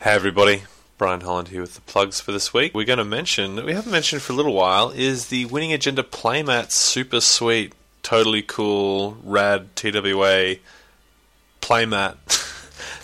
Hey everybody, Brian Holland here with the plugs for this week. We're going to mention that we haven't mentioned for a little while is the Winning Agenda Playmat super sweet, totally cool, rad TWA playmat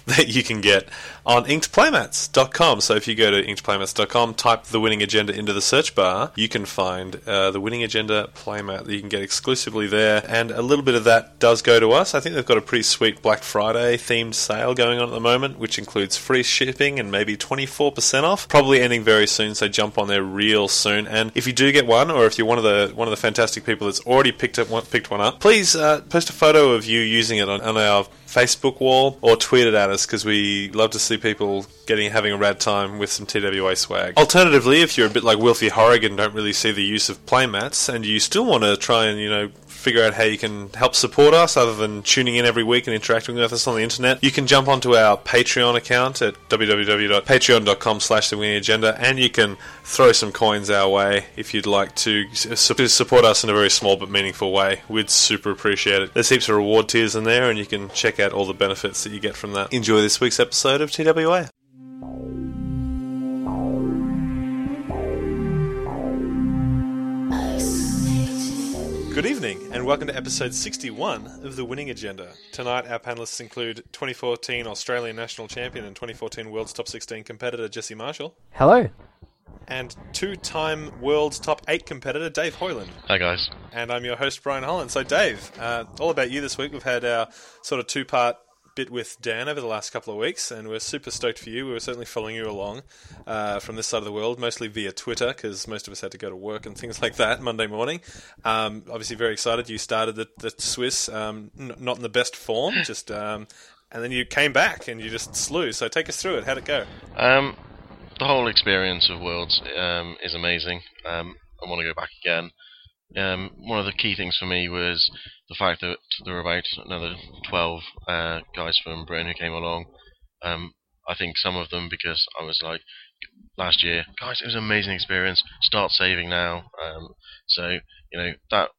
that you can get on inkedplaymats.com. So if you go to inkedplaymats.com, type the winning agenda into the search bar, you can find uh, the winning agenda playmat that you can get exclusively there. And a little bit of that does go to us. I think they've got a pretty sweet Black Friday themed sale going on at the moment, which includes free shipping and maybe 24% off. Probably ending very soon, so jump on there real soon. And if you do get one, or if you're one of the one of the fantastic people that's already picked up one, picked one up, please uh, post a photo of you using it on, on our Facebook wall or tweet it at us because we love to see people getting having a rad time with some TWA swag. Alternatively, if you're a bit like Wilfie Horrigan don't really see the use of playmats and you still want to try and, you know, figure out how you can help support us other than tuning in every week and interacting with us on the internet, you can jump onto our Patreon account at www.patreon.com slash the winning agenda and you can throw some coins our way if you'd like to support us in a very small but meaningful way. We'd super appreciate it. There's heaps of reward tiers in there and you can check out all the benefits that you get from that. Enjoy this week's episode of TWA. Good evening, and welcome to episode 61 of The Winning Agenda. Tonight, our panelists include 2014 Australian National Champion and 2014 World's Top 16 competitor Jesse Marshall, Hello. and two time World's Top 8 competitor Dave Hoyland. Hi guys. And I'm your host, Brian Holland. So, Dave, uh, all about you this week. We've had our sort of two part bit with Dan over the last couple of weeks, and we're super stoked for you. We were certainly following you along uh, from this side of the world, mostly via Twitter, because most of us had to go to work and things like that Monday morning. Um, obviously, very excited. You started the, the Swiss, um, n- not in the best form, just. Um, and then you came back and you just slew. So take us through it. How'd it go? Um, the whole experience of Worlds um, is amazing. Um, I want to go back again. Um, one of the key things for me was the fact that there were about another 12 uh, guys from Britain who came along. Um, I think some of them because I was like last year, guys, it was an amazing experience. Start saving now. Um, so you know that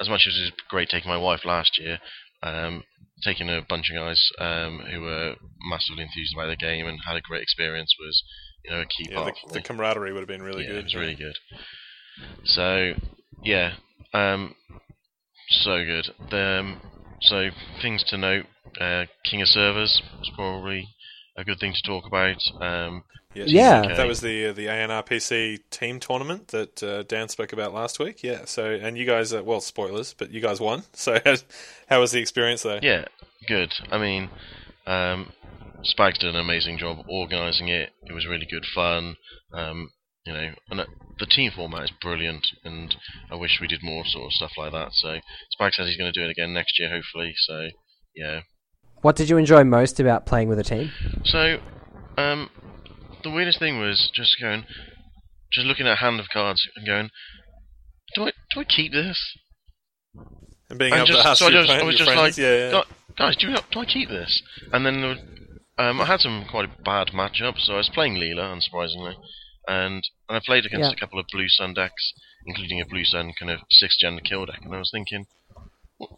as much as it was great taking my wife last year, um, taking a bunch of guys um, who were massively enthused about the game and had a great experience was you know a key Yeah, part. the, the camaraderie would have been really yeah, good. It was really good. So yeah, um, so good. The, um, so things to note: uh, King of Servers was probably a good thing to talk about. Um, Yes. Yeah. Okay. That was the uh, the ANRPC team tournament that uh, Dan spoke about last week. Yeah. So and you guys, uh, well, spoilers, but you guys won. So how was the experience there? yeah, good. I mean, um, Spags did an amazing job organising it. It was really good fun. Um, you know, and uh, the team format is brilliant, and I wish we did more sort of stuff like that. So Spags says he's going to do it again next year, hopefully. So yeah, What did you enjoy most about playing with a team? So, um, the weirdest thing was just going, just looking at a hand of cards and going, do I do I keep this? And being And able just- to ask so I your, just- I was your just friends, like, yeah, yeah. Guys, do, you, do I keep this? And then there were, um, I had some quite bad matchups. So I was playing Leela, unsurprisingly, and and I played against Yeah. a couple of Blue Sun decks, including a Blue Sun kind of six gen kill deck, and I was thinking, what,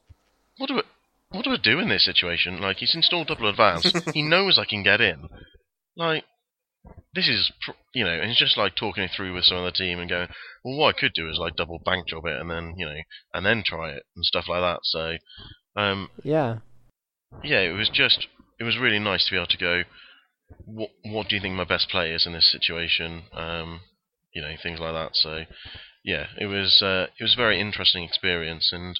what do I what do I do in this situation? Like he's installed double advance, he knows I can get in, like. This is, pr- you know, and he's just like talking it through with some of the team and going, well, what I could do is like double bank job it and then, you know, and then try it and stuff like that. So, um, Yeah. yeah, it was just it was really nice to be able to go. What what do you think my best play is in this situation? Um, you know, things like that. So, yeah, it was uh, it was a very interesting experience, and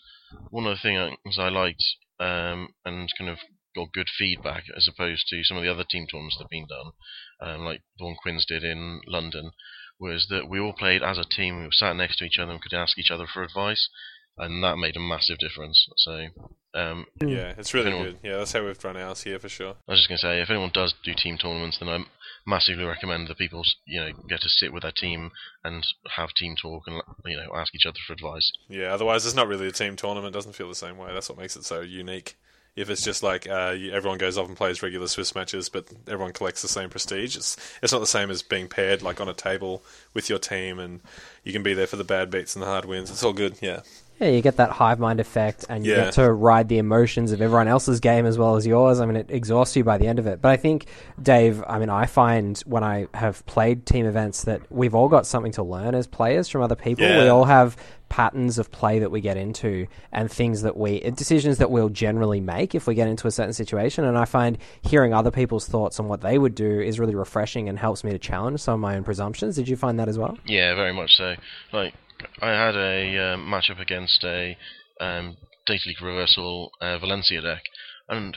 one of the things I liked um, and kind of got good feedback as opposed to some of the other team tournaments that have been done, um, like one Quins did in London, was that we all played as a team. We were sat next to each other and could ask each other for advice, and that made a massive difference. So, um, yeah, it's really Anyone- good. Yeah, that's how we've run ours here for sure. I was just going to say, if anyone does do team tournaments, then I massively recommend that people, you know, get to sit with their team and have team talk and, you know, ask each other for advice. Yeah, otherwise it's not really a team tournament. It doesn't feel the same way. That's what makes it so unique. If it's just like uh, everyone goes off and plays regular Swiss matches, but everyone collects the same prestige, it's it's not the same as being paired like on a table with your team, and you can be there for the bad beats and the hard wins. It's all good, yeah. Yeah, you get that hive mind effect, and you Yeah. get to ride the emotions of everyone else's game as well as yours. I mean, it exhausts you by the end of it. But I think, Dave, I mean, I find when I have played team events that we've all got something to learn as players from other people. We Yeah. all have patterns of play that we get into and things that we uh, decisions that we'll generally make if we get into a certain situation and i find hearing other people's thoughts on what they would do is really refreshing and helps me to challenge some of my own presumptions did you find that as well Yeah, very much so. Like, I had a um, matchup against a um, Data Leak Reversal uh, Valencia deck, and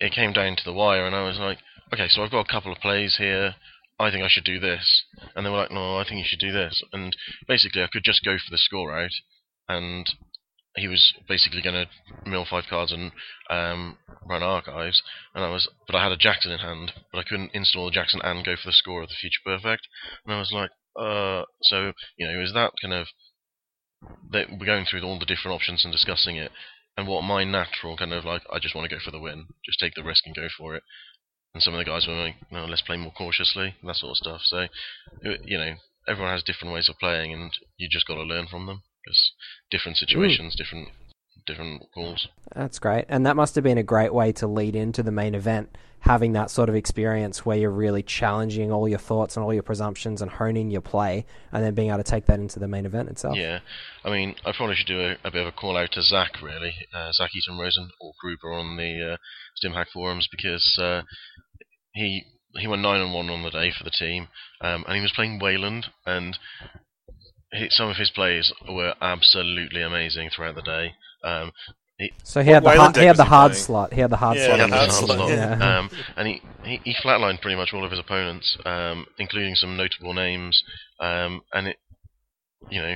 it came down to the wire, and I was like, okay, so I've got a couple of plays here. I think I should do this, and they were like, no, I think you should do this, and basically I could just go for the score out, and he was basically going to mill five cards and um, run archives, and I was, but I had a Jackson in hand, but I couldn't install a Jackson and go for the score of the Future Perfect, and I was like, uh, so you know, is that kind of that we're going through all the different options and discussing it, and what my natural kind of like, I just want to go for the win, just take the risk and go for it. And some of the guys were like, no, let's play more cautiously, that sort of stuff. So, you know, everyone has different ways of playing, and you just got to learn from them. Because different situations, different different calls. That's great. And that must have been a great way to lead into the main event, having that sort of experience where you're really challenging all your thoughts and all your presumptions and honing your play, and then being able to take that into the main event itself. Yeah, I mean, I probably should do a, a bit of a call out to Zach, really, uh, Zach Eaton Rosen or Gruber on the uh, StimHack forums because uh, he he went nine and one on the day for the team, um, and he was playing Wayland, and some of his plays were absolutely amazing throughout the day. Um, So he had the, hard, he had the hard playing? slot. He had the hard Yeah, slot. the on Yeah, hard his slot, a team. lot. Yeah. Um, and he, he, he flatlined pretty much all of his opponents, um, including some notable names. Um, and it, you know,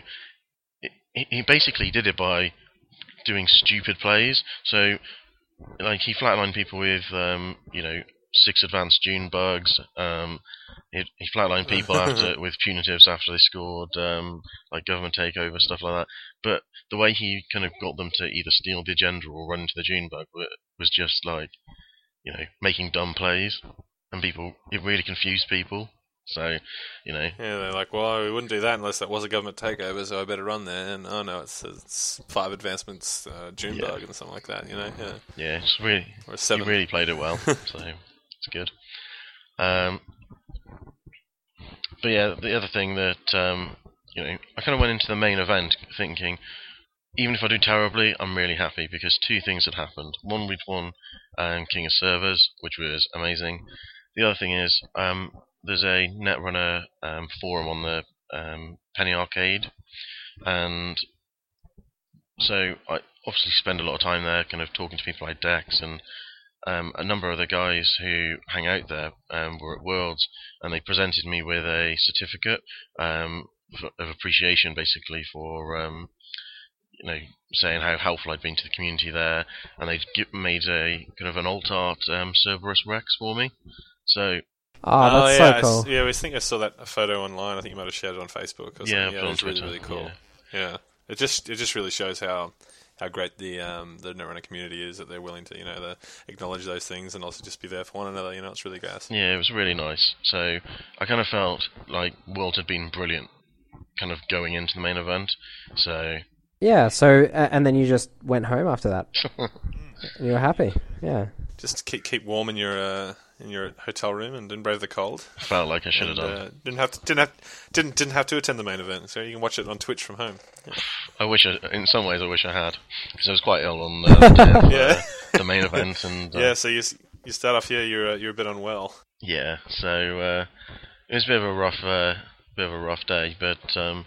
it, he he basically did it by doing stupid plays. So, like, he flatlined people with, um, you know, six advanced Junebugs. Um, he, he flatlined people after with punitives after they scored, um, like government takeover stuff like that. But the way he kind of got them to either steal Digender or run into the Junebug was just like, you know, making dumb plays, and people it really confused people. So, you know, Yeah, they're like, well, we wouldn't do that unless that was a government takeover, so I better run there. And oh no, it's, it's five advancements, uh, Junebug, and something like that. You know, yeah, yeah, it's really or a he really played it well, so it's good. Um, but yeah, the other thing that um, you know, I kind of went into the main event thinking, even if I do terribly, I'm really happy because two things had happened. One, we'd won um, King of Servers, which was amazing. The other thing is, um, there's a Netrunner um, forum on the um, Penny Arcade, and so I obviously spend a lot of time there, kind of talking to people like Dex and um, a number of the guys who hang out there um, were at Worlds, and they presented me with a certificate um, of appreciation, basically for um, you know saying how helpful I'd been to the community there, and they'd gi- made a kind of an alt art um, Cerberus Rex for me. So Oh, that's yeah, I so s- cool. yeah, I think I saw that photo online. I think you might have shared it on Facebook. Or something. Yeah, yeah, it it's on really Twitter, really cool. yeah. Yeah. it just it just really shows how how great the um, the Netrunner community is that they're willing to you know to acknowledge those things and also just be there for one another. You know, it's really gas. yeah, it was really nice. So I kind of felt like Worlds had been brilliant, kind of going into the main event. So Yeah. So a- and then you just went home after that. you were happy. Yeah. Just keep keep warm in your uh, in your hotel room and didn't brave the cold. felt like I should have done. uh, didn't have to didn't have didn't didn't have to attend the main event, so you can watch it on Twitch from home. I wish, I, in some ways, I wish I had because I was quite ill on the, the, day Yeah. the main event, and uh, Yeah, so you you start off here, you're uh, you're a bit unwell. yeah, so uh, it was a bit of a rough, uh, bit of a rough day, but um,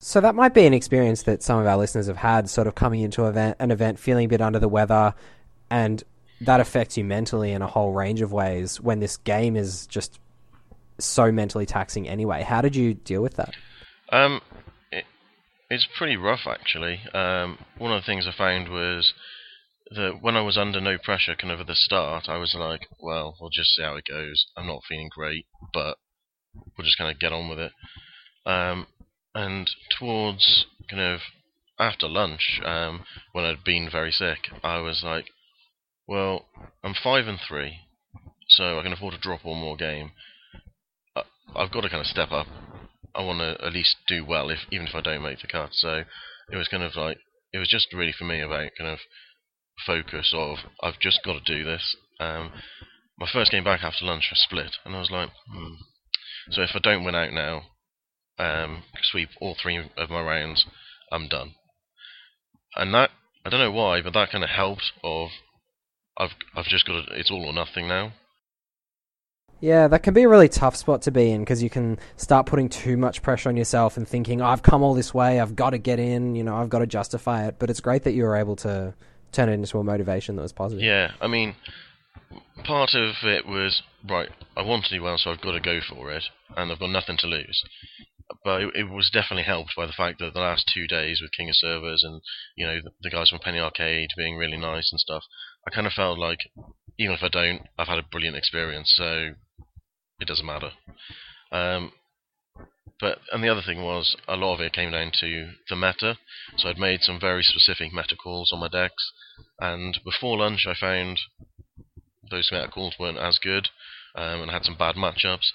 So that might be an experience that some of our listeners have had, sort of coming into event, an event feeling a bit under the weather, and that affects you mentally in a whole range of ways. When this game is just so mentally taxing anyway, how did you deal with that? Um, it, it's pretty rough actually. Um, one of the things I found was that when I was under no pressure, kind of at the start, I was like, well, we'll just see how it goes. I'm not feeling great, but we'll just kind of get on with it. Um, and towards kind of after lunch, um, when I'd been very sick, I was like, Well, I'm five and three, so I can afford to drop one more game. I, I've got to kind of step up. I want to at least do well, if even if I don't make the cut. So it was kind of like it was just really for me about kind of focus of I've just got to do this. Um, my first game back after lunch, I split, and I was like, hmm. So if I don't win out now, um, sweep all three of my rounds, I'm done. And that I don't know why, but that kind of helped. Of I've I've just got to, it's all or nothing now. Yeah, that can be a really tough spot to be in because you can start putting too much pressure on yourself and thinking, I've come all this way, I've got to get in, you know, I've got to justify it. But it's great that you were able to turn it into a motivation that was positive. Yeah, I mean, part of it was right. I want to do well, so I've got to go for it, and I've got nothing to lose. But it, it was definitely helped by the fact that the last two days with King of Servers and you know the, the guys from Penny Arcade being really nice and stuff, I kind of felt like even if I don't, I've had a brilliant experience, so it doesn't matter. Um, but and the other thing was a lot of it came down to the meta. So I'd made some very specific meta calls on my decks, and before lunch I found those meta calls weren't as good, um, and had some bad matchups.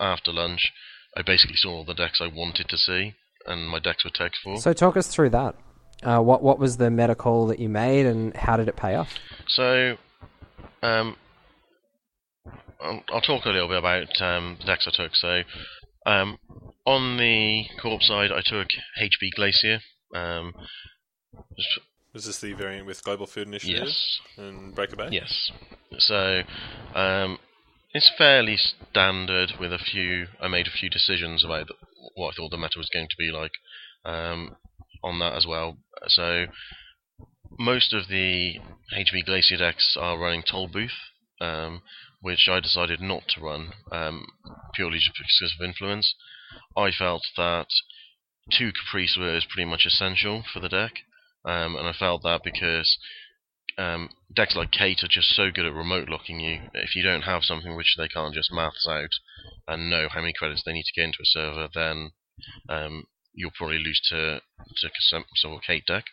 After lunch, I basically saw all the decks I wanted to see, and my decks were text for. So talk us through that. Uh, what what was the meta call that you made, and how did it pay off? So, um, I'll, I'll talk a little bit about um, the decks I took. So, um, on the corp side, I took HB Glacier. Um, Was this the variant with Global Food Initiative yes, and Breaker Bay? yes. So, um, it's fairly standard. With a few, I made a few decisions about what I thought the meta was going to be like um, on that as well. So, most of the HB Glacier decks are running Toll Booth, um, which I decided not to run um, purely just because of influence. I felt that two Caprice was pretty much essential for the deck, um, and I felt that because um, decks like Kate are just so good at remote locking you. If you don't have something which they can't just maths out and know how many credits they need to get into a server, then um, you'll probably lose to to some sort of Kate deck.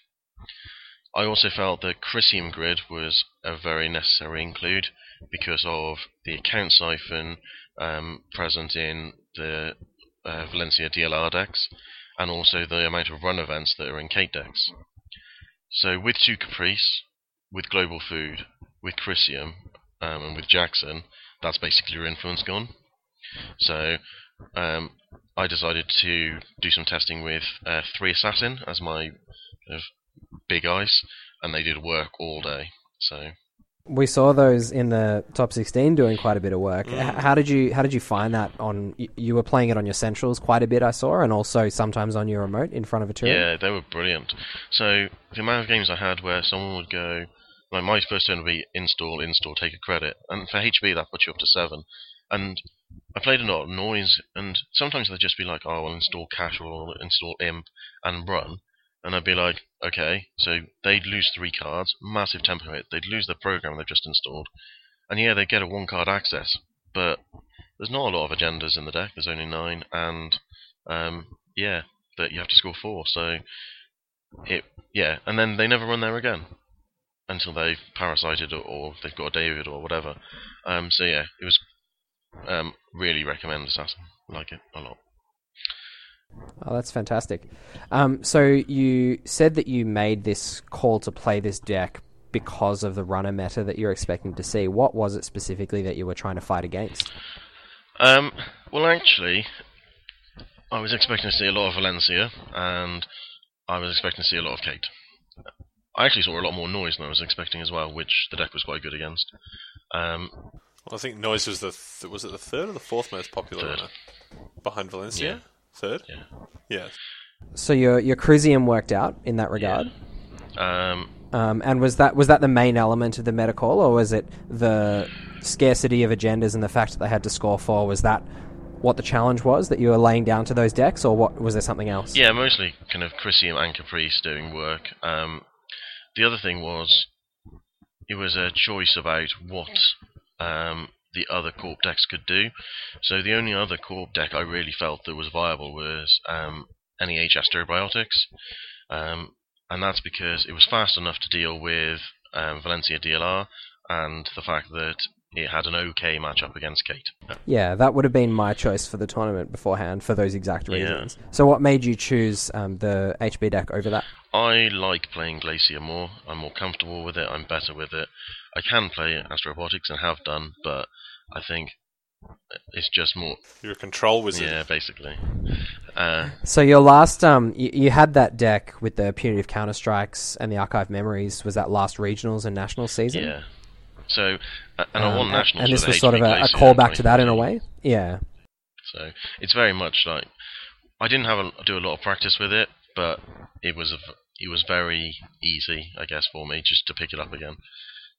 I also felt that Crisium Grid was a very necessary include because of the account siphon um, present in the uh, Valencia DLR decks, and also the amount of run events that are in Kate decks. So with two Caprice, with Global Food, with Crisium, um, and with Jackson, that's basically your influence gone. So um, I decided to do some testing with uh, three Assassin as my kind of big ice, and they did work all day. So We saw those in the top sixteen doing quite a bit of work. Mm. How did you how did you find that on? You were playing it on your centrals quite a bit, I saw, and also sometimes on your remote in front of a turret. yeah, they were brilliant. So the amount of games I had where someone would go, like my first turn would be install, install, take a credit, and for HB that puts you up to seven. And I played a lot of noise, and sometimes they'd just be like, "Oh, I'll install casual, or install imp, and run." And I'd be like, "Okay." So they'd lose three cards, massive tempo hit. They'd lose the program they've just installed, and yeah, they get a one-card access, but there's not a lot of agendas in the deck. There's only nine, and um, yeah, that you have to score four. So it, yeah, and then they never run there again until they've parasited or, or they've got a David or whatever. Um, so yeah, it was um, really recommend Assassin. Like it a lot. Oh, that's fantastic. Um, so you said that you made this call to play this deck because of the runner meta that you're expecting to see. What was it specifically that you were trying to fight against? Um, well, actually, I was expecting to see a lot of Valencia, and I was expecting to see a lot of Kate. I actually saw a lot more noise than I was expecting as well, which the deck was quite good against. Um, Well, I think Noise was the th- was it the third or the fourth most popular Third. runner behind Valencia. Yeah. Third. Yeah. Yeah. So your your Crisium worked out in that regard. Yeah. um, Um, and was that was that the main element of the meta call, or was it the scarcity of agendas and the fact that they had to score four? Was that what the challenge was that you were laying down to those decks, or what was there something else? Yeah, mostly kind of Crisium and Caprice doing work. Um, the other thing was it was a choice about what um, the other corp decks could do. So the only other corp deck I really felt that was viable was um, NEH Astrobiotics, um, and that's because it was fast enough to deal with um, Valencia DLR, and the fact that it had an okay matchup against Kate. Yeah, that would have been my choice for the tournament beforehand for those exact Yeah. reasons. So, what made you choose um, the HB deck over that? I like playing Glacier more. I'm more comfortable with it. I'm better with it. I can play Astrobiotics and have done, but I think it's just more. You're a control wizard. Yeah, basically. Uh, So, your last, um, you, you had that deck with the punitive counter strikes and the archive memories. Was that last regionals and national season? yeah. So, uh, and I Um, won nationals. and this was sort of a, a callback to that in a way. Yeah. So it's very much like I didn't have a, do a lot of practice with it, but it was a, it was very easy, I guess, for me just to pick it up again.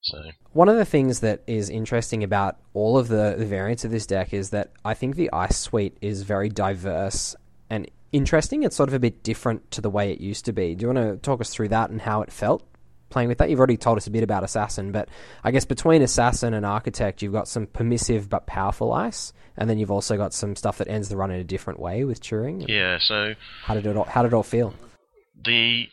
So One of the things that is interesting about all of the, the variants of this deck is that I think the Ice Suite is very diverse and interesting. It's sort of a bit different to the way it used to be. Do you want to talk us through that and how it felt playing with that? You've already told us a bit about Assassin, but I guess between Assassin and Architect, you've got some permissive but powerful ice, and then you've also got some stuff that ends the run in a different way with Turing. yeah, so How did it all, how did it all feel? the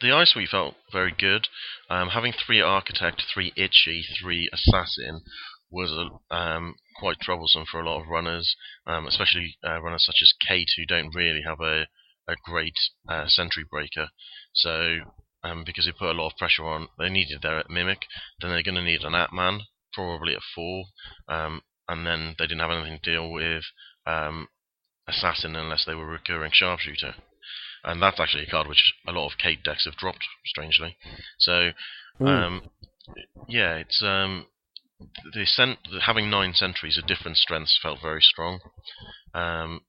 the ice we felt very good. Um, having three architect, three Ichi, three assassin was a, um, quite troublesome for a lot of runners, um, especially uh, runners such as Kate who don't really have a a great uh, sentry breaker. So um, because they put a lot of pressure on, they needed their mimic. Then they're going to need an Atman, probably at four, um, and then they didn't have anything to deal with um, assassin unless they were recurring sharpshooter and that's actually a card which a lot of Kate decks have dropped, strangely. So, um, yeah, it's um, the cent- having nine sentries of different strengths felt very strong. Um,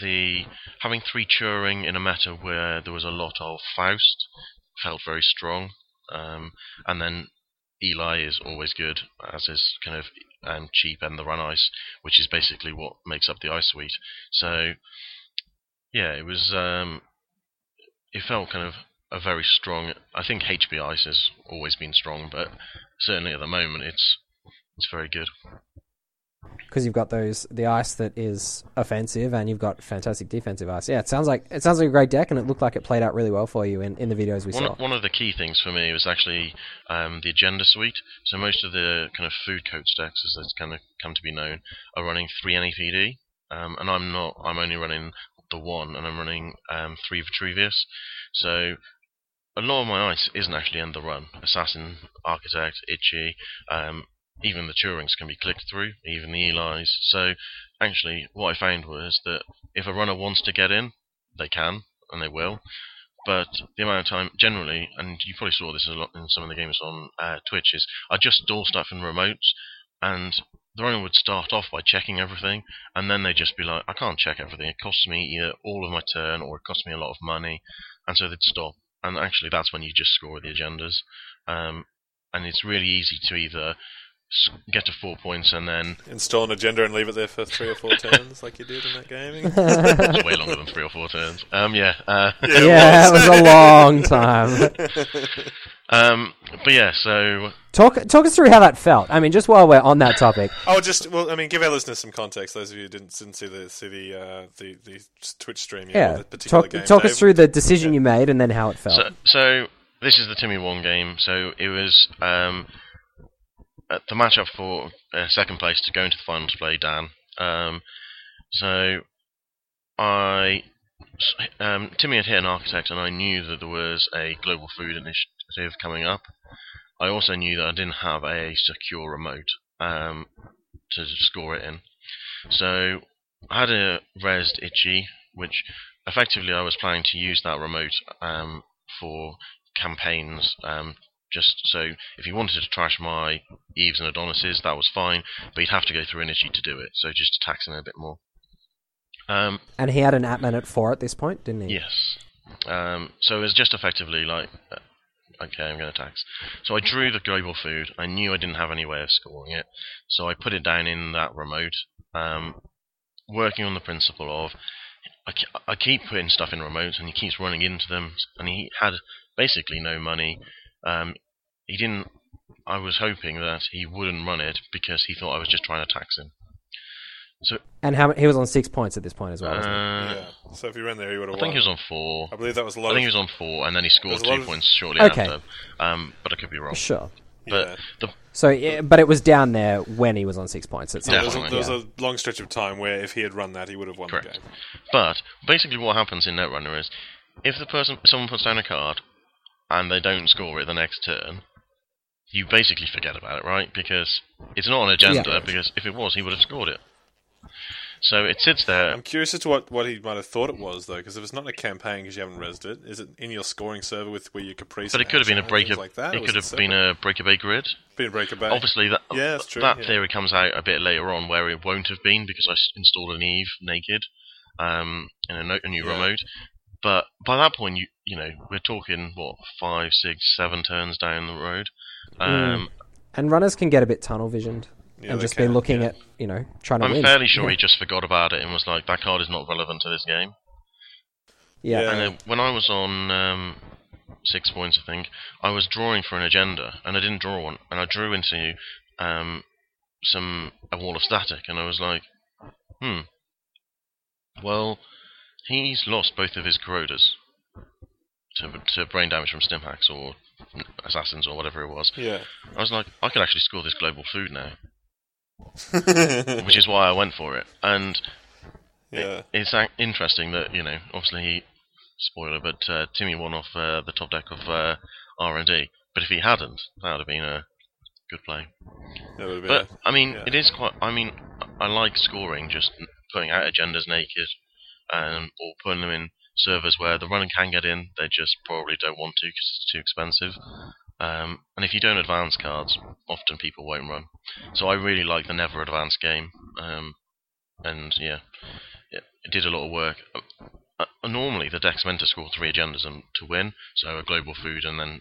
the having three Turing in a meta where there was a lot of Faust felt very strong, um, and then Eli is always good, as is kind of um, cheap and the run ice, which is basically what makes up the ice suite. So, yeah, it was. Um, it felt kind of a very strong. I think HB Ice has always been strong, but certainly at the moment it's it's very good. Because you've got those the ice that is offensive and you've got fantastic defensive ice. Yeah, it sounds like it sounds like a great deck, and it looked like it played out really well for you in, in the videos we One, saw. one of the key things for me was actually um, the agenda suite. So most of the kind of food coach decks, as it's kind of come to be known, are running three NAPD, um, and I'm not. I'm only running the one, and I'm running um, three Vitruvius. So a lot of my ice isn't actually the run. Assassin, Architect, Ichi, um, even the Turings can be clicked through, even the Eli's. So actually, what I found was that if a runner wants to get in, they can, and they will. But the amount of time, generally, and you probably saw this a lot in some of the games on uh, Twitch, is I just store stuff in remotes, and the runner would start off by checking everything, and then they'd just be like, I can't check everything. It costs me either all of my turn, or it costs me a lot of money, and so they'd stop. And actually, that's when you just score the agendas. Um, and it's really easy to either get to four points and then Install an agenda and leave it there for three or four turns, like you did in that gaming. it's way longer than three or four turns. Um, yeah. Uh, yeah, it was a long time. um, but yeah, so Talk talk us through how that felt. I mean, just while we're on that topic, Oh, just well, I mean, give our listeners some context. Those of you who didn't, didn't see the see the uh, the, the Twitch stream, yet, or yeah, the particular talk game. talk Dave. us through the decision you made and then how it felt. So, so this is the Timmy Wong game. So it was um, at the matchup for uh, second place to go into the final to play Dan. Um, so I um, Timmy had hit an architect, and I knew that there was a global food initiative coming up. I also knew that I didn't have a secure remote um, to score it in. So I had a resed Ichi, which effectively I was planning to use that remote um, for campaigns. Just so if he wanted to trash my Eves and Adonises, that was fine, but he'd have to go through energy to do it. So just to tax him a bit more. Um, and he had an Atman at four at this point, didn't he? Yes. Um, so it was just effectively like, uh, okay, I'm going to tax. So I drew the global food. I knew I didn't have any way of scoring it, so I put it down in that remote, um, working on the principle of I, I keep putting stuff in remotes, and he keeps running into them, and he had basically no money. Um, he didn't. I was hoping that he wouldn't run it because he thought I was just trying to tax him. So And how he was on six points at this point as well. wasn't he? uh, yeah. So if you ran there, he would have I won. think he was on four. I believe that was a I lot. I think he was on four, and then he scored two of- points shortly Okay. after. Um, but I could be wrong. Sure. But Yeah. the So, yeah, but it was down there when he was on six points. At some There was, a, Definitely, there was a long stretch of time where if he had run that, he would have won Correct. the game. But basically, what happens in Netrunner is if the person, someone puts down a card and they don't score it the next turn, you basically forget about it, right? Because it's not an agenda. Yeah. Because if it was, he would have scored it. So it sits there. I'm curious as to what, what he might have thought it was, though, because if it's not a campaign because you haven't resed it, is it in your scoring server with where you caprice? But it could have been a breaker. like that. it could have been a breaker bay grid. been a breaker bay. Obviously, that Yeah, that's true, that yeah. theory comes out a bit later on, where it won't have been because I installed an Eve naked um, in a, no- a new Yeah. remote. But by that point, you you know we're talking what five, six, seven turns down the road. Um, And runners can get a bit tunnel visioned Yeah, and just can, be looking yeah. at, you know, trying to I'm win. fairly sure yeah. he just forgot about it and was like, that card is not relevant to this game. Yeah. Yeah. And uh, when I was on um, six points, I think I was drawing for an agenda, and I didn't draw one, and I drew into um, some a wall of static, and I was like, hmm. Well, he's lost both of his corroders to to brain damage from stim hacks or assassins or whatever it was. Yeah. I was like, I could actually score this global food now, which is why I went for it. And yeah. it's ac- interesting that you know, obviously he spoiler, but uh, Timmy won off uh, the top deck of uh, R and D. But if he hadn't, that would have been a good play. That would have been But a- I mean, yeah. it is quite. I mean, I like scoring, just putting out agendas naked, and or putting them in servers where the runner can get in. They just probably don't want to because it's too expensive. Um, and if you don't advance cards, often people won't run. So I really like the never advance game. Um, and yeah, it, it did a lot of work. Uh, uh, normally, the deck's meant to score three agendas and to win, so a global food and then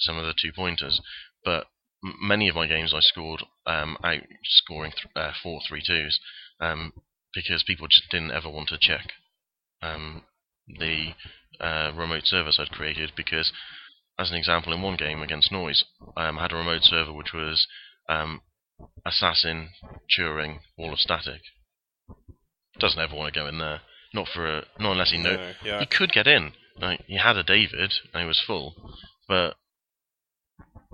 some of the two pointers. But m- many of my games I scored um, out scoring th- uh, four three twos um, because people just didn't ever want to check um, the uh, remote servers I'd created because, as an example, in one game against Noise, um, I had a remote server which was um, Assassin, Turing, Wall of Static. Doesn't ever want to go in there. Not for a, not unless he know No, yeah. he could get in. Like he had a David and he was full, but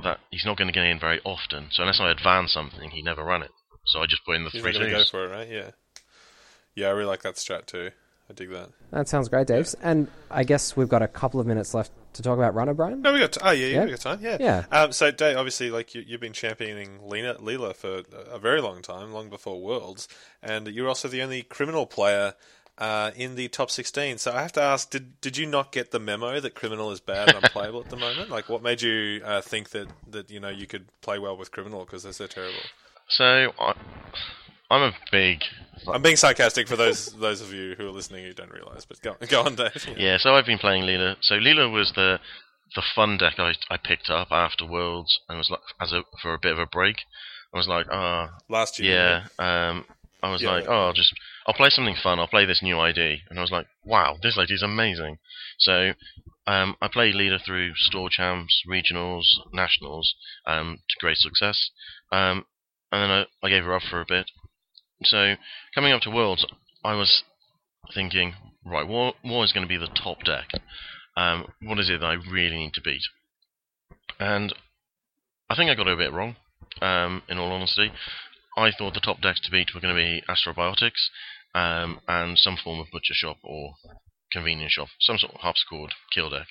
that he's not going to get in very often. So unless I advance something, he never ran it. So I just put in the He's three not going to go for it, right? Yeah. Yeah, I really like that strat too. I dig that. That sounds great, Dave. And I guess we've got a couple of minutes left to talk about Runner, Brian. No, we got. T- oh, yeah, yeah, Yeah. we got time. Yeah, Yeah. Um, so, Dave, obviously, like you, you've been championing Lena, Leela for a very long time, long before Worlds, and you're also the only criminal player uh, in the top 16. So, I have to ask: Did did you not get the memo that criminal is bad and unplayable at the moment? Like, what made you uh, think that that you know you could play well with criminal because they're so terrible? So I, I'm a big I'm being sarcastic for those those of you who are listening who don't realise. But go, go on, Dave. yeah. So I've been playing Leela. So Leela was the the fun deck I, I picked up after Worlds and was like as a for a bit of a break. I was like, ah, Last year, yeah. Um, I was Yeah, like, oh, I'll just I'll play something fun. I'll play this new ID, and I was like, wow, this ID's amazing. So um, I played Leela through store champs, regionals, nationals, um, to great success. Um, and then I, I gave her up for a bit. So coming up to worlds, I was thinking, right, what what is going to be the top deck? Um, what is it that I really need to beat? And I think I got it a bit wrong. Um, in all honesty, I thought the top decks to beat were going to be Astrobiotics um, and some form of butcher shop or convenience shop, some sort of Haarpsichord kill deck.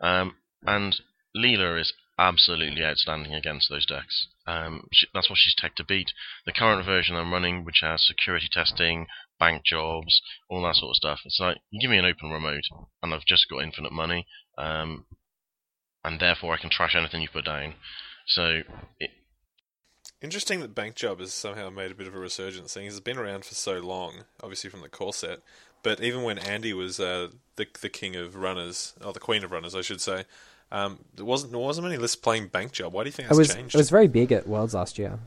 Um, and Leela is absolutely outstanding against those decks. Um, she, that's what she's tech to beat. The current version I'm running, which has security testing, bank jobs, all that sort of stuff. It's like you give me an open remote, and I've just got infinite money, um, and therefore I can trash anything you put down. So it, Interesting that Bank Job has somehow made a bit of a resurgence. Seeing it's been around for so long, obviously from the core set. But even when Andy was uh, the the king of runners, or the queen of runners, I should say, um, there wasn't there wasn't many lists playing Bank Job. Why do you think It that's was changed? it was very big at Worlds last year.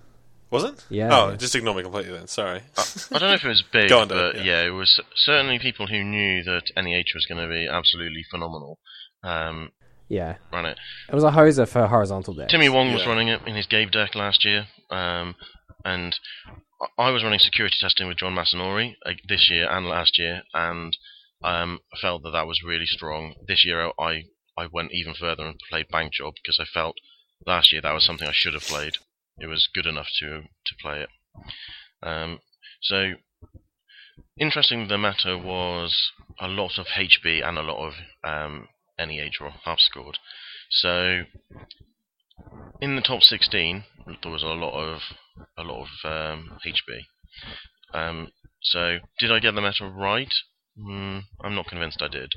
Was it? Yeah, Oh, yeah. just ignore me completely then. Sorry. I don't know if it was big, on, Dave, but yeah. yeah. it was certainly people who knew that NEH was going to be absolutely phenomenal. Um, Yeah, ran it. it was a hoser for horizontal deck. Timmy Wong was running it in his Gabe deck last year, um, and I- I was running security testing with John Masanori uh, this year and last year, and um, I felt that that was really strong. This year, I I went even further and played Bank Job because I felt last year that was something I should have played. It was good enough to to play it. Um, so interesting. The matter was a lot of HB and a lot of um, NEH or half scored. So in the top 16, there was a lot of a lot of um, HB. Um, so did I get the matter right? Mm, I'm not convinced I did.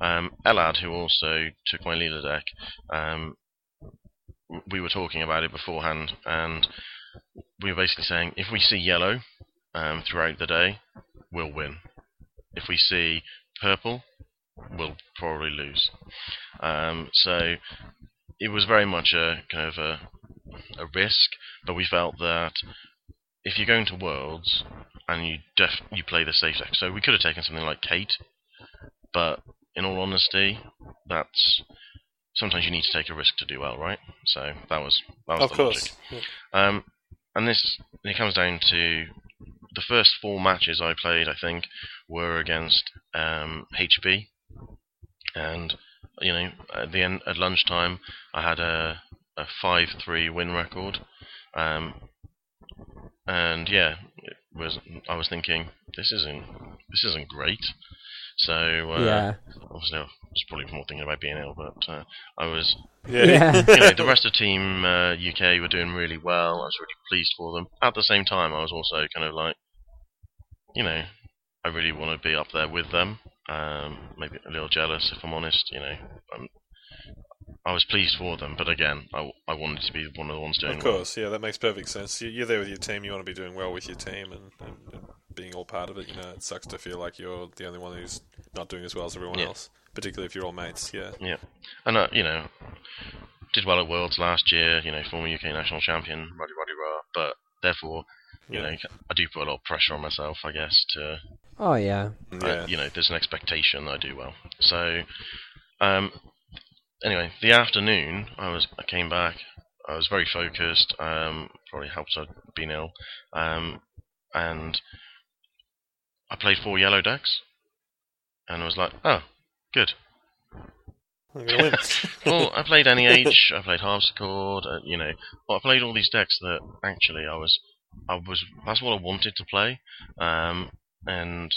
Um, Elad, who also took my Leela deck, um, we were talking about it beforehand, and we were basically saying if we see yellow um, throughout the day, we'll win. If we see purple, we'll probably lose. Um, so it was very much a kind of a, a risk, but we felt that if you're going to Worlds and you def- you play the safe deck, so we could have taken something like Kate, but in all honesty, that's sometimes you need to take a risk to do well, right? So that was that was Of the course. logic. Um, and this it comes down to the first four matches I played. I think were against um, HB, and you know at the end at lunchtime I had a a five three win record, um, and yeah, was I was thinking this isn't this isn't great. So uh, yeah. obviously I was probably more thinking about being ill, but uh, I was Yeah. Yeah. you know, the rest of team uh, UK were doing really well. I was really pleased for them. At the same time, I was also kind of like, you know, I really want to be up there with them. Um, maybe a little jealous, if I'm honest. You know, um, I was pleased for them, but again, I, I wanted to be one of the ones doing Of well. course, yeah, that makes perfect sense. You- You're there with your team. You want to be doing well with your team and, and, and being all part of it. You know, it sucks to feel like you're the only one who's not doing as well as everyone Yeah. else, particularly if you're all mates. Yeah, Yeah, and uh, you know, did well at Worlds last year. You know, former UK national champion, Roddy Roddy Raw. But therefore, you Yeah. know, I do put a lot of pressure on myself, I guess, to Oh yeah. yeah. You know, there's an expectation that I do well. So, um, anyway, the afternoon, I was, I came back. I was very focused. Um, probably helped I'd been ill. Um, and I played four yellow decks, and I was like, oh, good. I'm gonna win. Well, I played NEH, I played Haarpsichord, uh, you know, but I played all these decks that actually I was, I was, that's what I wanted to play, um, and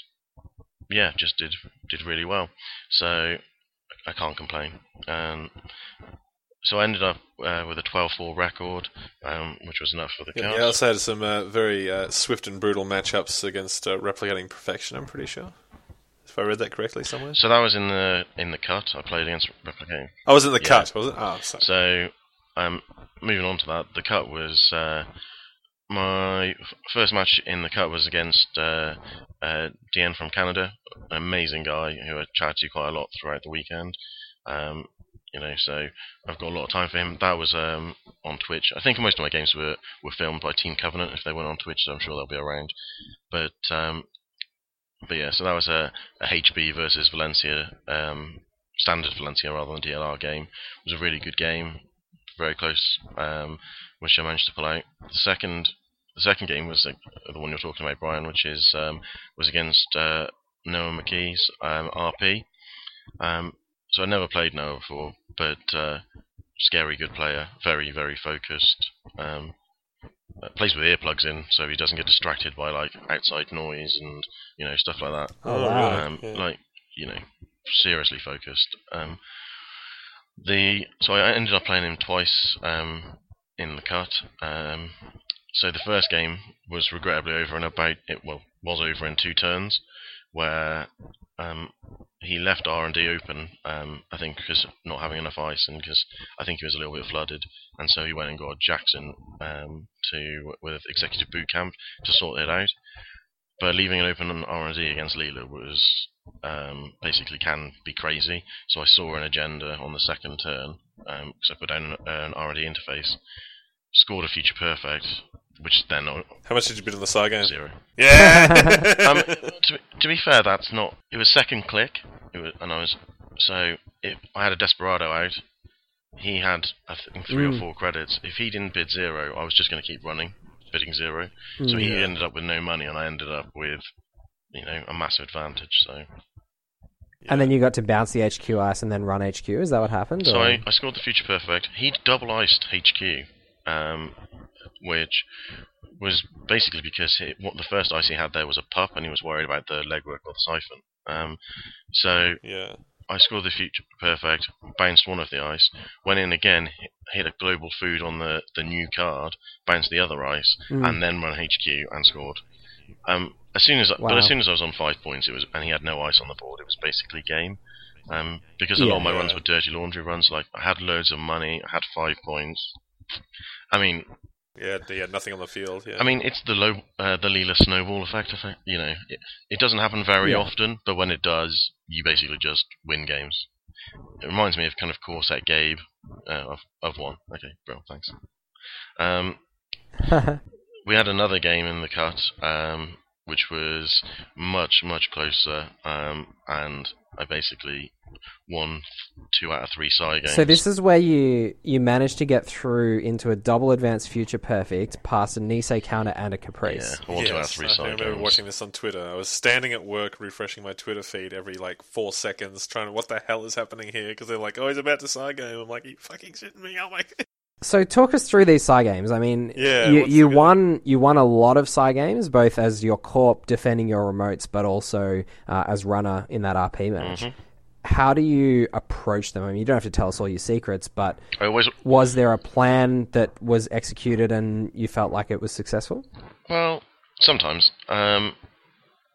yeah, just did did really well. So I can't complain. Um, so I ended up uh, with a 12-4 record, um, which was enough for the yeah, count. you also had some uh, very uh, swift and brutal matchups against uh, replicating perfection. I'm pretty sure, if I read that correctly somewhere. So that was in the in the cut. I played against replicating. I was in the Yeah. cut, was it? Oh, sorry. So, um, moving on to that, the cut was uh, my first match in the cup was against uh, uh, from Canada, an amazing guy who I chatted to quite a lot throughout the weekend. Um, you know, so I've got a lot of time for him. That was um, on Twitch. I think most of my games were, were filmed by Team Covenant if they weren't on Twitch, so I'm sure they'll be around. But um, but yeah, so that was a, a HB versus Valencia, um, standard Valencia rather than DLR game. It was a really good game, very close, um, which I managed to pull out. The second, the second game was the, the one you're talking about, Brian, which is um, was against uh, Noah McKee's um, RP. Um, so I never played Noah before, but uh, scary good player, very very focused. Um, uh, plays with earplugs in, so he doesn't get distracted by like outside noise and you know stuff like that. Oh, wow. Um, Yeah. Like you know, seriously focused. Um, the so I ended up playing him twice um, in the cut. Um, so the first game was regrettably over in about it well was over in two turns, where um, he left R and D open. Um, I think because not having enough ice and because I think he was a little bit flooded, and so he went and got Jackson um, to with executive boot camp to sort it out. But leaving it open on R and D against Leela was um, basically can be crazy. So I saw an agenda on the second turn because I put down an, an R and D interface, scored a future perfect, which then How much did you bid on the side game? zero. Yeah. um, to, to be fair, that's not. It was second click, it was, and I was so. If I had a desperado out, he had I think three or Mm. four credits. If he didn't bid zero, I was just going to keep running, bidding zero. So he Yeah. ended up with no money, and I ended up with, you know, a massive advantage. So And then you got to bounce the HQ ice and then run HQ. Is that what happened? So I, I scored the future perfect. He'd double iced HQ, um, which was basically because he, what the first ice he had there was a pup, and he was worried about the legwork or the siphon. Um, so Yeah. I scored the future perfect, bounced one of the ice, went in again, hit- hit a global food on the, the new card, bounced the other ice, Mm. and then run HQ and scored. Um, as soon as I, but as soon as I was on five points, it was and he had no ice on the board. It was basically game. Um, because a lot of my Yeah. runs were dirty laundry runs. Like I had loads of money, I had five points. I mean, Yeah, he had nothing on the field. Yeah. I mean, it's the low, uh, the Leela snowball effect. I think you know, it, it doesn't happen very Yeah. often, but when it does, you basically just win games. It reminds me of kind of Corset Gabe uh, of of one. Okay, bro, thanks. Um, we had another game in the cut, um, which was much much closer, um, and I basically won two out of three Psi games. so this is where you you managed to get through into a double advanced future perfect past a Nisei counter and a yeah, Caprice. I won two out of Yes, three I side remember games. watching this on Twitter. I was standing at work refreshing my Twitter feed every like four seconds, trying to what the hell is happening here? Because they're like, "Oh, he's about to Psi game." I'm like, "You fucking shitting me?" Oh my! So talk us through these Psi games. I mean, Yeah, you, you won you won a lot of Psi games, both as your corp defending your remotes, but also uh, as runner in that RP match. Mm-hmm. How do you approach them? I mean, you don't have to tell us all your secrets, but always was there a plan that was executed and you felt like it was successful? Well, sometimes. Um,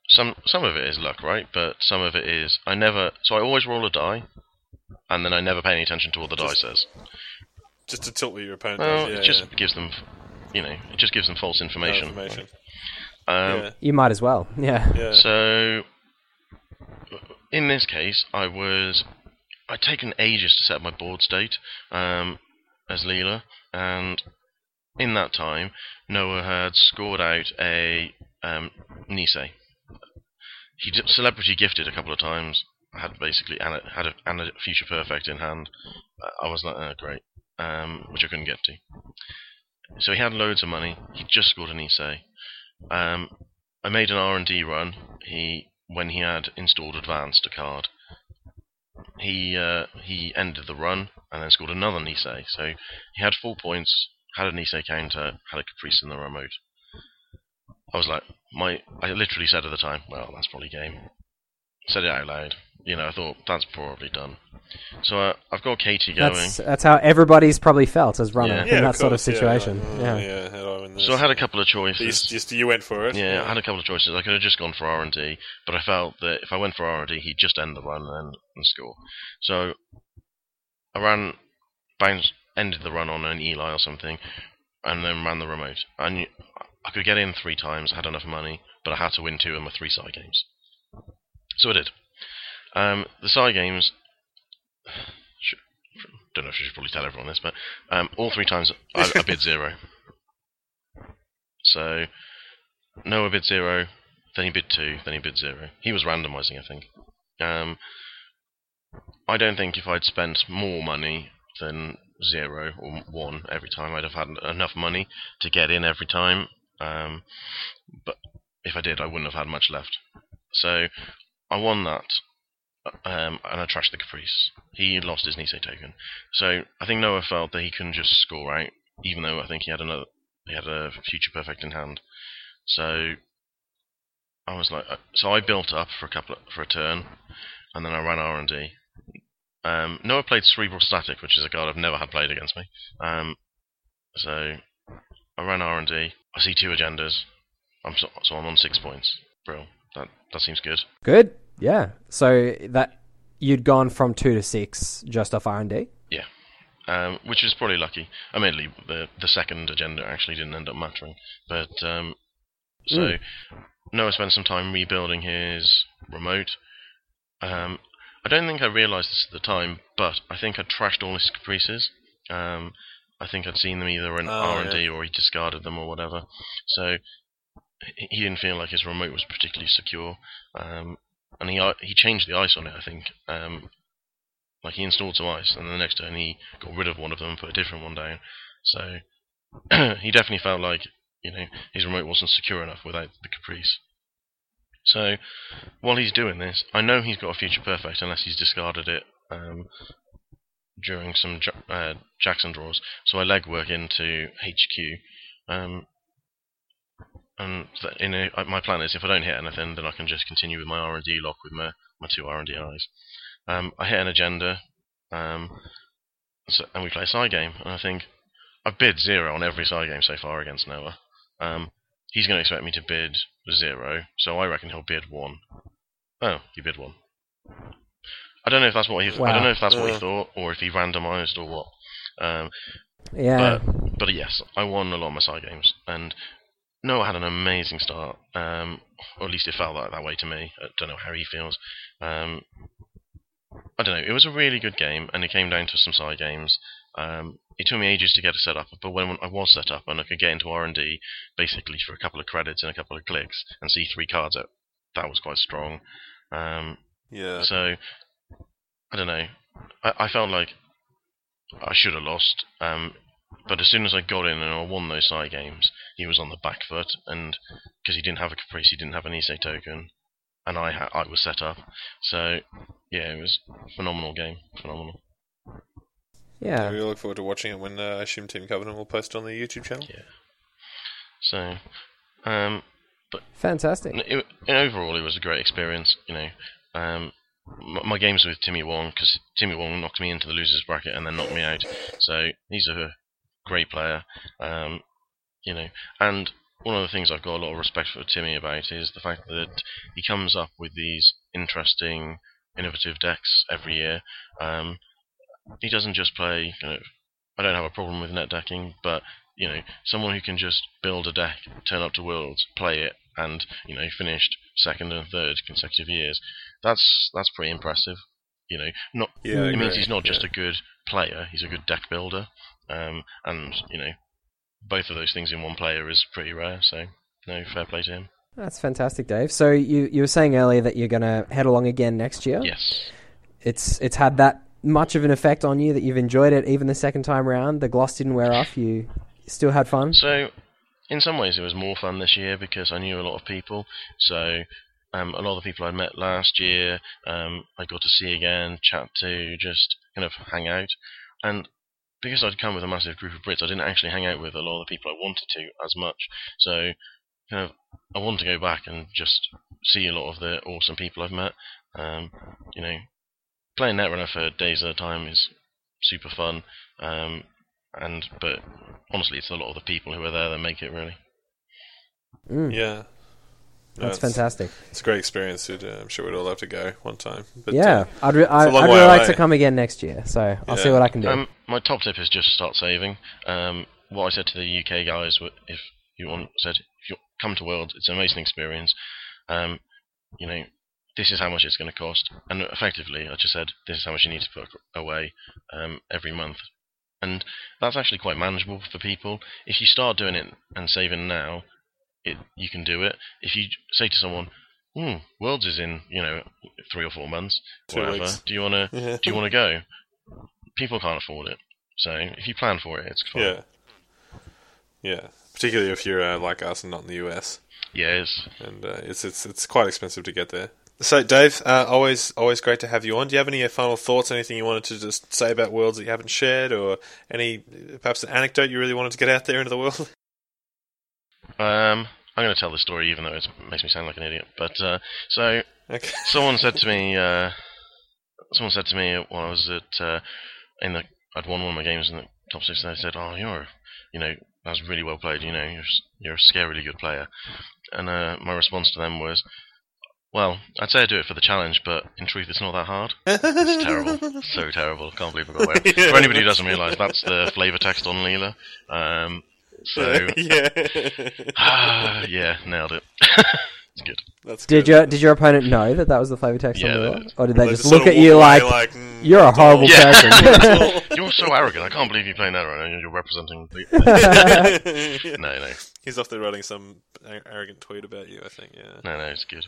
some some of it is luck, right? But some of it is I never. So I always roll a die, and then I never pay any attention to what the die says. Just to tilt what your opponent Well. Yeah, it just yeah. gives them, you know, it just gives them false No information. information. Um, yeah, You might as well. Yeah. yeah. So, in this case, I was. I'd taken ages to set up my board state um, as Leela, and in that time, Noah had scored out a um, Nisei. He did celebrity gifted a couple of times. Had basically and a, had a, and a future perfect in hand. Uh, I was like, oh, great, um, which I couldn't get to. So he had loads of money. He just scored an Nisei. Um, I made an R and D run. He when he had installed advanced a card. He uh, he ended the run and then scored another Nisei. So he had four points, had a Nisei counter, had a Caprice in the remote. I was like, my I literally said at the time, well, that's probably game. Said it out loud. You know, I thought that's probably done. So uh, I've got Kati going. That's that's how everybody's probably felt as runner Yeah. in Yeah, that sort of course, yeah, situation. like, oh, yeah. yeah. how do I win this? So I had a couple of But you, choices. just, you went for it. Yeah, I had a couple of choices. I could have just gone for R and D, but I felt that if I went for R and D, he'd just end the run and, and score. So I ran, bounced, ended the run on an Eli or something, and then ran the remote. I knew I could get in three times. I had enough money, but I had to win two of my three Psi games. So I did. Um, the Psi games. Should, don't know if I should probably tell everyone this, but um, all three times I, I bid zero. So Noah bid zero, then he bid two, then he bid zero. He was randomizing, I think. Um, I don't think if I'd spent more money than zero or one every time, I'd have had enough money to get in every time. Um, but if I did, I wouldn't have had much left. So I won that, um, and I trashed the Caprice. He lost his Nisei token. So I think Noah felt that he couldn't just score out, even though I think he had another, he had a future perfect in hand. So I was like, uh, so I built up for a couple of, for a turn, and then I ran R and D. Um, Noah played Cerebral Static, which is a card I've never had played against me. Um, so I ran R and D. I see two agendas. I'm so, so I'm on six points. Brill. That that seems good. Good. Yeah. So that you'd gone from two to six just off R and D. Yeah. Um, which is probably lucky. Admittedly, the the second agenda actually didn't end up mattering, but um, so Noah spent some time rebuilding his remote. Um, I don't think I realised this at the time, but I think I trashed all his caprices. Um, I think I'd seen them either in Oh, R and D or he discarded them or whatever. So he didn't feel like his remote was particularly secure, um, and he he changed the ice on it. I think. Um, like he installed some ice, and then the next turn he got rid of one of them and put a different one down. So he definitely felt like you know his remote wasn't secure enough without the caprice. So while he's doing this, I know he's got a future perfect unless he's discarded it um, during some uh, Jackson draws. So I legwork into HQ. Um, and in a, uh, my plan is if I don't hit anything, then I can just continue with my R and D lock with my, my two R and D eyes. Um, I hit an agenda, um, so, and we play a Psi game, and I think I've bid zero on every Psi game so far against Noah. Um, he's going to expect me to bid zero, so I reckon he'll bid one. Oh, he bid one. I don't know if that's what he. I don't know if that's what he Uh. thought, or if he randomised, or what. Um, Yeah. but but yes, I won a lot of my Psi games, and Noah had an amazing start. Um, or at least it felt like that way to me. I don't know how he feels. Um, I don't know. It was a really good game, and it came down to some Psi games. Um, it took me ages to get it set up, but when I was set up and I could get into R and D basically for a couple of credits and a couple of clicks and see three cards out, that was quite strong. Um, Yeah. so I don't know. I, I felt like I should have lost. Um, but as soon as I got in and I won those Psi games, he was on the back foot, and because he didn't have a caprice, he didn't have an Nisei token, and I ha- I was set up. So yeah, it was a phenomenal game, phenomenal. yeah. we look forward to watching it when uh, I assume Team Covenant will post on the YouTube channel. Yeah. So um, but Fantastic. it, it- overall, it was a great experience. You know, um, my, my games with Timmy Wong because Timmy Wong knocked me into the losers bracket and then knocked me out. So he's a great player. Um, you know, and one of the things I've got a lot of respect for Timmy about is the fact that he comes up with these interesting, innovative decks every year. Um, he doesn't just play. You know, I don't have a problem with net decking, but you know, someone who can just build a deck, turn up to Worlds, play it, and you know, finished second and third consecutive years. That's that's pretty impressive. You know, not Yeah, it means he's not just yeah. a good player; he's a good deck builder. Um, and you know, both of those things in one player is pretty rare. So, no, fair play to him. That's fantastic, Dave. So you you were saying earlier that you're going to head along again next year. Yes. It's it's had that much of an effect on you that you've enjoyed it even the second time round. The gloss didn't wear off. You still had fun. So, in some ways, it was more fun this year because I knew a lot of people. So, um, a lot of the people I met last year, um, I got to see again, chat to, just kind of hang out. And because I'd come with a massive group of Brits, I didn't actually hang out with a lot of the people I wanted to as much. So, kind of, I want to go back and just see a lot of the awesome people I've met. Um, you know, playing Netrunner for days at a time is super fun. Um, and but honestly, it's a lot of the people who are there that make it really. Mm, Yeah. No, that's it's- fantastic. It's a great experience. We'd, uh, I'm sure we'd all love to go one time. But, yeah, uh, I'd, re- I, a long I'd way really like to come again next year. So I'll see what I can do. Um, my top tip is just start saving. Um, what I said to the UK guys, if you want, said if you come to World, it's an amazing experience. Um, you know, this is how much it's going to cost, and effectively, I just said this is how much you need to put away um, every month, and that's actually quite manageable for people. If you start doing it and saving now, it you can do it. If you say to someone, "Hmm, Worlds is in you know three or four months, Two whatever. weeks. Do you want to yeah. do you want to go? People can't afford it. So if you plan for it, it's fine. Yeah. Yeah. Particularly if you're uh, like us and not in the US, Yeah, it's, and uh, it's it's it's quite expensive to get there. So, Dave, uh, always always great to have you on. Do you have any final thoughts? Anything you wanted to just say about worlds that you haven't shared, or any perhaps an anecdote you really wanted to get out there into the world? um, I'm going to tell the story, even though it makes me sound like an idiot. But uh, so Okay. someone said to me, uh, someone said to me when I was at uh, in the I'd won one of my games in the top six, and they said, "Oh, you're, you know, that was really well played. You know, you're you're a scarily good player." And uh, my response to them was, "Well, I'd say I do it for the challenge, but in truth, it's not that hard." It's terrible, so terrible. Can't believe I got there. For anybody who doesn't realise, that's the flavor text on Leela. Um, so yeah. ah, yeah, nailed it. it's good. That's did good. your did your opponent know that that was the flavor text Yeah, on the they- wall? or did they, They just sort look at you like, like, mm, you're a horrible Yeah. person? You're so arrogant. I can't believe you're playing that right now. You're representing. The... No, no, He's off there writing some arrogant tweet about you. I think. Yeah, no, no. It's good.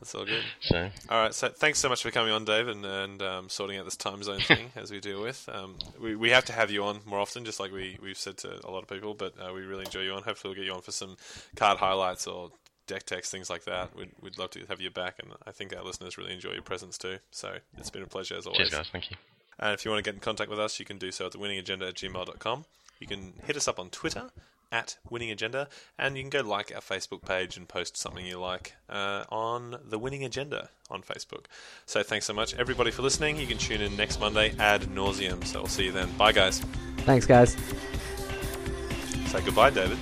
That's all good. So All right, so thanks so much for coming on, Dave, and, and um, sorting out this time zone thing as we deal with. Um, we, we have to have you on more often, just like we, we've said to a lot of people, but uh, we really enjoy you on. Hopefully, we'll get you on for some card highlights or deck text things like that. We'd, we'd love to have you back, and I think our listeners really enjoy your presence too. So it's been a pleasure as always. Cheers, guys. Thank you. And if you want to get in contact with us, you can do so at thewinningagenda at gmail.com. You can hit us up on Twitter at Winning Agenda, and you can go like our Facebook page and post something you like uh, on the Winning Agenda on Facebook. So thanks so much, everybody, for listening. You can tune in next Monday ad nauseum. So we'll see you then. Bye, guys. Thanks, guys. Say goodbye, David.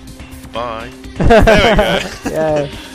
Bye. There we go. Yeah.